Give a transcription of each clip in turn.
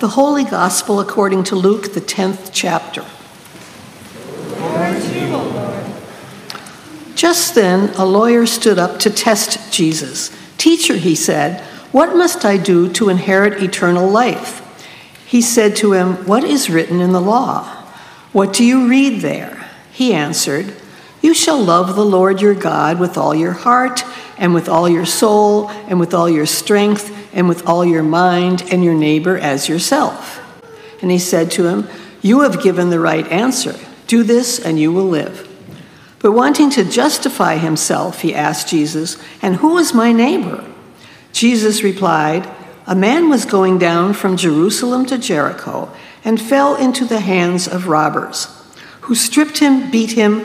The Holy Gospel according to Luke, the 10th chapter. Just then, a lawyer stood up to test Jesus. Teacher, he said, what must I do to inherit eternal life? He said to him, What is written in the law? What do you read there? He answered, You shall love the Lord your God with all your heart, and with all your soul, and with all your strength, and with all your mind, and your neighbor as yourself. And he said to him, You have given the right answer. Do this, and you will live. But wanting to justify himself, he asked Jesus, And who is my neighbor? Jesus replied, A man was going down from Jerusalem to Jericho and fell into the hands of robbers, who stripped him, beat him,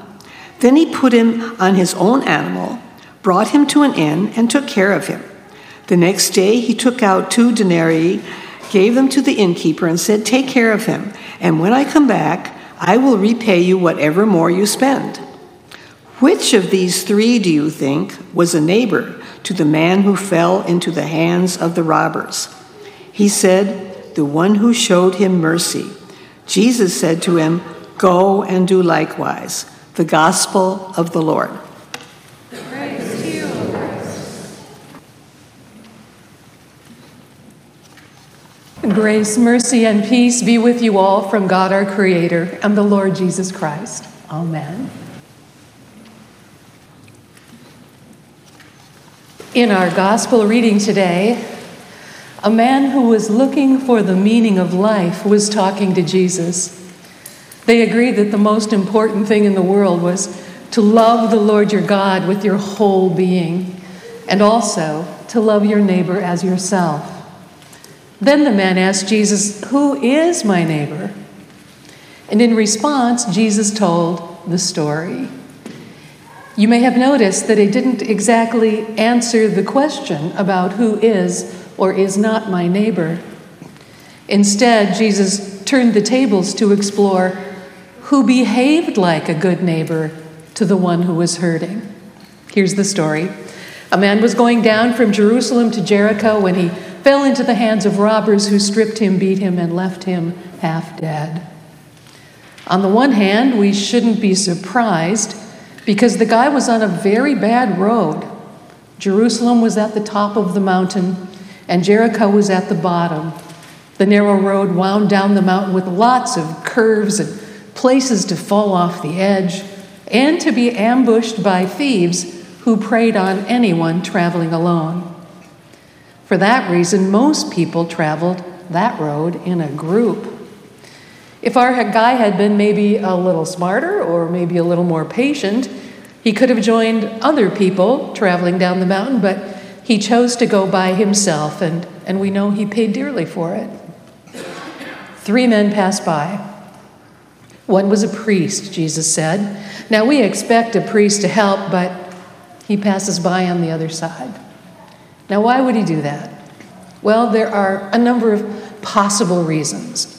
Then he put him on his own animal, brought him to an inn, and took care of him. The next day he took out two denarii, gave them to the innkeeper, and said, Take care of him, and when I come back, I will repay you whatever more you spend. Which of these three, do you think, was a neighbor to the man who fell into the hands of the robbers? He said, The one who showed him mercy. Jesus said to him, Go and do likewise. The Gospel of the Lord. Grace, mercy, and peace be with you all from God our Creator and the Lord Jesus Christ. Amen. In our gospel reading today, a man who was looking for the meaning of life was talking to Jesus. They agreed that the most important thing in the world was to love the Lord your God with your whole being, and also to love your neighbor as yourself. Then the man asked Jesus, Who is my neighbor? And in response, Jesus told the story. You may have noticed that he didn't exactly answer the question about who is or is not my neighbor. Instead, Jesus turned the tables to explore who behaved like a good neighbor to the one who was hurting. Here's the story A man was going down from Jerusalem to Jericho when he fell into the hands of robbers who stripped him, beat him, and left him half dead. On the one hand, we shouldn't be surprised because the guy was on a very bad road. Jerusalem was at the top of the mountain, and Jericho was at the bottom. The narrow road wound down the mountain with lots of curves and places to fall off the edge, and to be ambushed by thieves who preyed on anyone traveling alone. For that reason, most people traveled that road in a group. If our guy had been maybe a little smarter or maybe a little more patient, he could have joined other people traveling down the mountain, but he chose to go by himself, and, and we know he paid dearly for it. Three men passed by. One was a priest, Jesus said. Now we expect a priest to help, but he passes by on the other side. Now, why would he do that? Well, there are a number of possible reasons.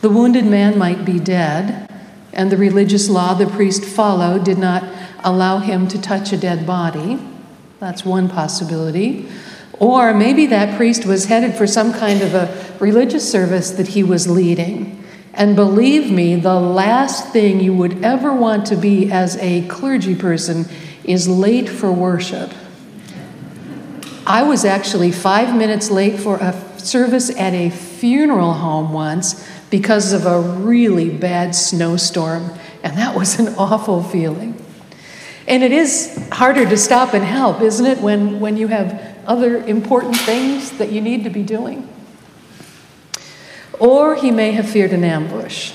The wounded man might be dead, and the religious law the priest followed did not allow him to touch a dead body. That's one possibility. Or maybe that priest was headed for some kind of a religious service that he was leading. And believe me, the last thing you would ever want to be as a clergy person is late for worship. I was actually five minutes late for a service at a funeral home once because of a really bad snowstorm, and that was an awful feeling. And it is harder to stop and help, isn't it, when, when you have other important things that you need to be doing? Or he may have feared an ambush.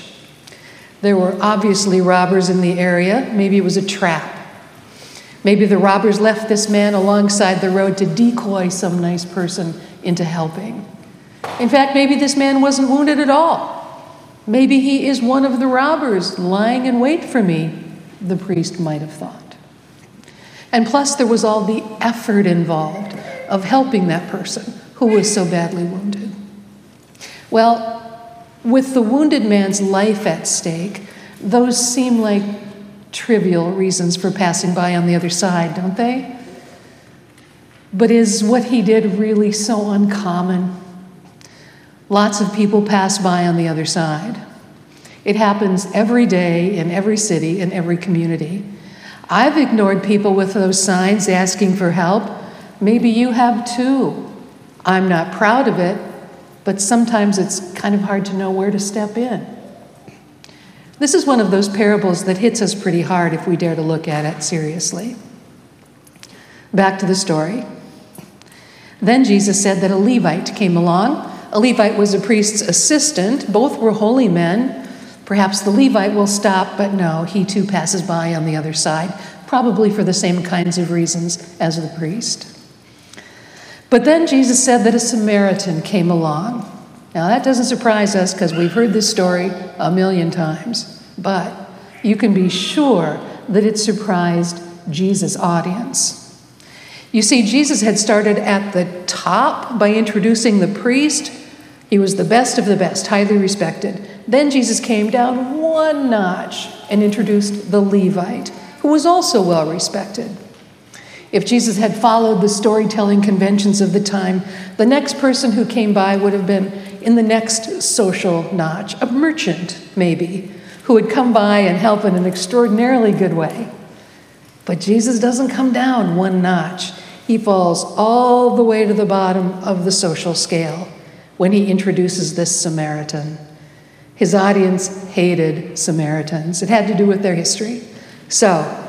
There were obviously robbers in the area. Maybe it was a trap. Maybe the robbers left this man alongside the road to decoy some nice person into helping. In fact, maybe this man wasn't wounded at all. Maybe he is one of the robbers lying in wait for me, the priest might have thought. And plus, there was all the effort involved of helping that person who was so badly wounded. Well, with the wounded man's life at stake, those seem like trivial reasons for passing by on the other side, don't they? But is what he did really so uncommon? Lots of people pass by on the other side. It happens every day in every city, in every community. I've ignored people with those signs asking for help. Maybe you have too. I'm not proud of it, but sometimes it's kind of hard to know where to step in. This is one of those parables that hits us pretty hard if we dare to look at it seriously. Back to the story. Then Jesus said that a Levite came along. A Levite was a priest's assistant. Both were holy men. Perhaps the Levite will stop, but no, he too passes by on the other side, probably for the same kinds of reasons as the priest. But then Jesus said that a Samaritan came along. Now, that doesn't surprise us because we've heard this story a million times, but you can be sure that it surprised Jesus' audience. You see, Jesus had started at the top by introducing the priest. He was the best of the best, highly respected. Then Jesus came down one notch and introduced the Levite, who was also well respected. If Jesus had followed the storytelling conventions of the time, the next person who came by would have been in the next social notch, a merchant, maybe, who would come by and help in an extraordinarily good way. But Jesus doesn't come down one notch he falls all the way to the bottom of the social scale when he introduces this Samaritan. His audience hated Samaritans, it had to do with their history. So,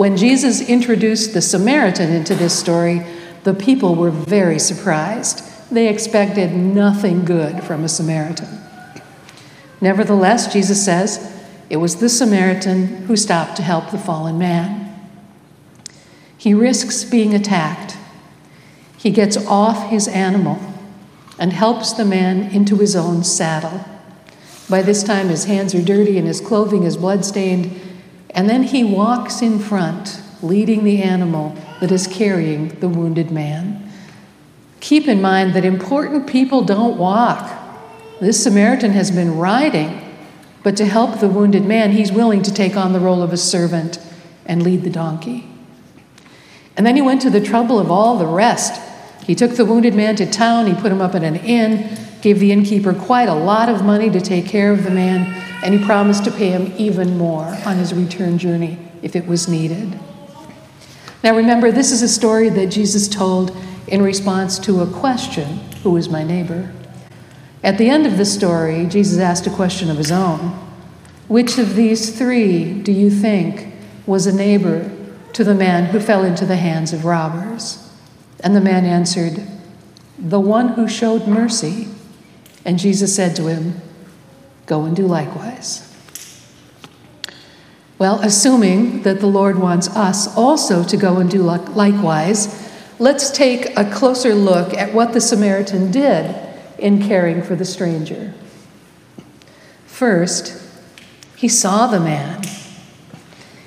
when Jesus introduced the Samaritan into this story, the people were very surprised. They expected nothing good from a Samaritan. Nevertheless, Jesus says, it was the Samaritan who stopped to help the fallen man. He risks being attacked. He gets off his animal and helps the man into his own saddle. By this time, his hands are dirty and his clothing is bloodstained, and then he walks in front, leading the animal that is carrying the wounded man. Keep in mind that important people don't walk. This Samaritan has been riding, but to help the wounded man, he's willing to take on the role of a servant and lead the donkey. And then he went to the trouble of all the rest. He took the wounded man to town, he put him up at an inn, gave the innkeeper quite a lot of money to take care of the man, and he promised to pay him even more on his return journey if it was needed. Now remember, this is a story that Jesus told in response to a question Who is my neighbor? At the end of the story, Jesus asked a question of his own Which of these three do you think was a neighbor to the man who fell into the hands of robbers. And the man answered, The one who showed mercy. And Jesus said to him, Go and do likewise. Well, assuming that the Lord wants us also to go and do likewise, let's take a closer look at what the Samaritan did in caring for the stranger. First, he saw the man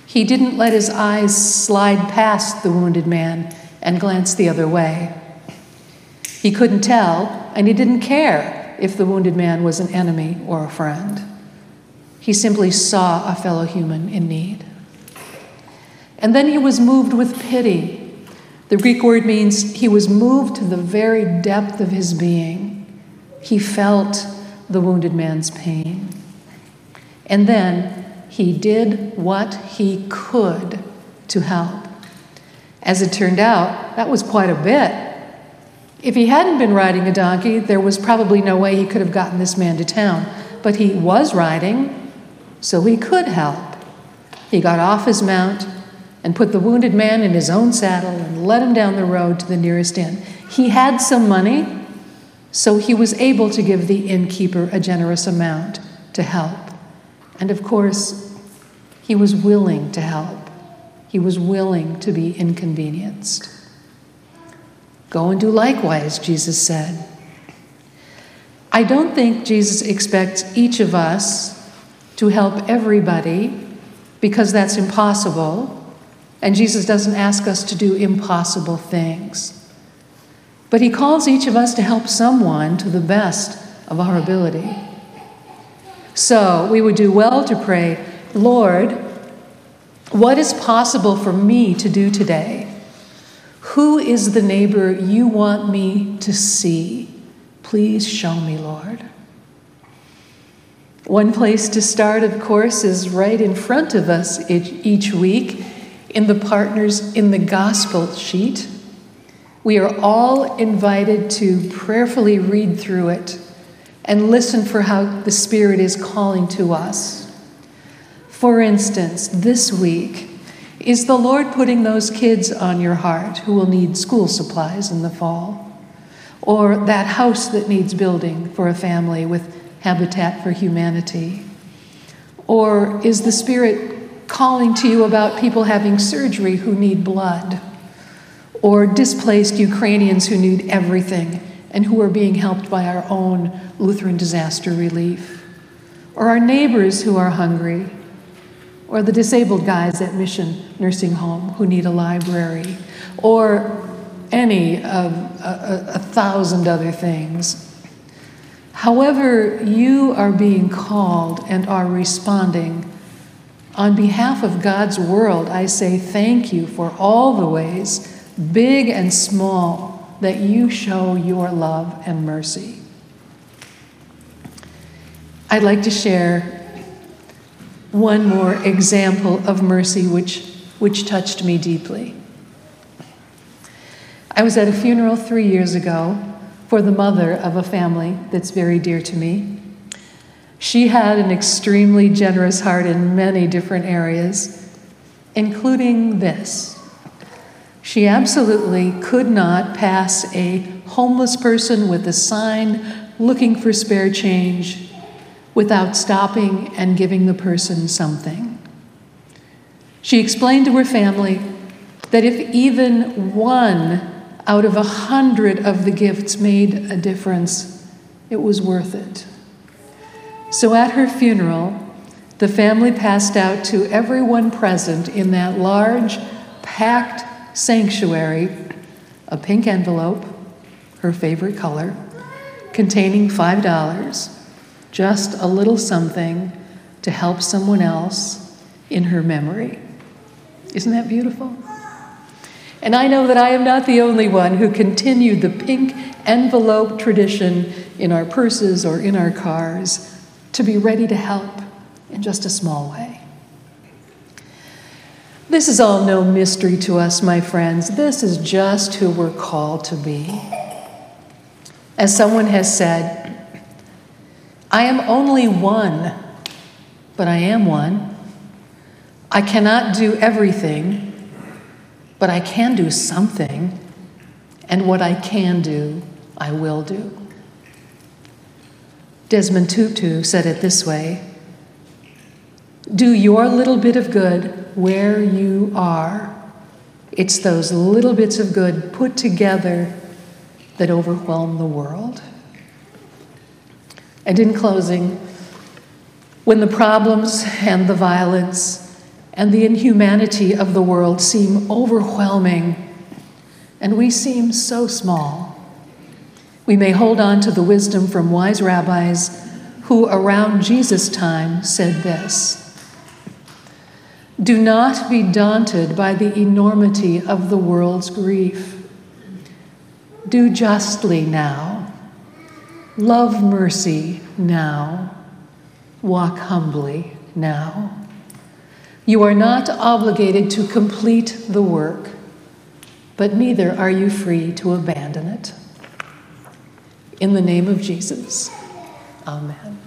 he didn't let his eyes slide past the wounded man and glance the other way. He couldn't tell, and he didn't care if the wounded man was an enemy or a friend. He simply saw a fellow human in need. And then he was moved with pity. The Greek word means he was moved to the very depth of his being. He felt the wounded man's pain. And then he did what he could to help. As it turned out, that was quite a bit. If he hadn't been riding a donkey, there was probably no way he could have gotten this man to town. But he was riding, so he could help. He got off his mount and put the wounded man in his own saddle and led him down the road to the nearest inn. He had some money, so he was able to give the innkeeper a generous amount to help. And of course, he was willing to help, he was willing to be inconvenienced. Go and do likewise, Jesus said. I don't think Jesus expects each of us to help everybody because that's impossible. And Jesus doesn't ask us to do impossible things. But he calls each of us to help someone to the best of our ability. So we would do well to pray, Lord, what is possible for me to do today? Who is the neighbor you want me to see? Please show me, Lord. One place to start, of course, is right in front of us each week in the Partners in the Gospel sheet. We are all invited to prayerfully read through it and listen for how the Spirit is calling to us. For instance, this week, is the Lord putting those kids on your heart who will need school supplies in the fall? Or that house that needs building for a family with Habitat for Humanity? Or is the Spirit calling to you about people having surgery who need blood? Or displaced Ukrainians who need everything and who are being helped by our own Lutheran disaster relief? Or our neighbors who are hungry? Or the disabled guys at Mission Nursing Home who need a library, or any of a, a, a thousand other things. However, you are being called and are responding. On behalf of God's world, I say thank you for all the ways, big and small, that you show your love and mercy. I'd like to share one more example of mercy which, which touched me deeply. I was at a funeral three years ago for the mother of a family that's very dear to me. She had an extremely generous heart in many different areas, including this. She absolutely could not pass a homeless person with a sign looking for spare change without stopping and giving the person something. She explained to her family that if even one out of a hundred of the gifts made a difference, it was worth it. So at her funeral, the family passed out to everyone present in that large, packed sanctuary a pink envelope, her favorite color, containing $5 just a little something to help someone else in her memory. Isn't that beautiful? And I know that I am not the only one who continued the pink envelope tradition in our purses or in our cars to be ready to help in just a small way. This is all no mystery to us, my friends. This is just who we're called to be. As someone has said, I am only one, but I am one. I cannot do everything, but I can do something. And what I can do, I will do. Desmond Tutu said it this way Do your little bit of good where you are. It's those little bits of good put together that overwhelm the world. And in closing, when the problems and the violence and the inhumanity of the world seem overwhelming and we seem so small, we may hold on to the wisdom from wise rabbis who, around Jesus' time, said this Do not be daunted by the enormity of the world's grief. Do justly now Love mercy now. Walk humbly now. You are not obligated to complete the work, but neither are you free to abandon it. In the name of Jesus, amen.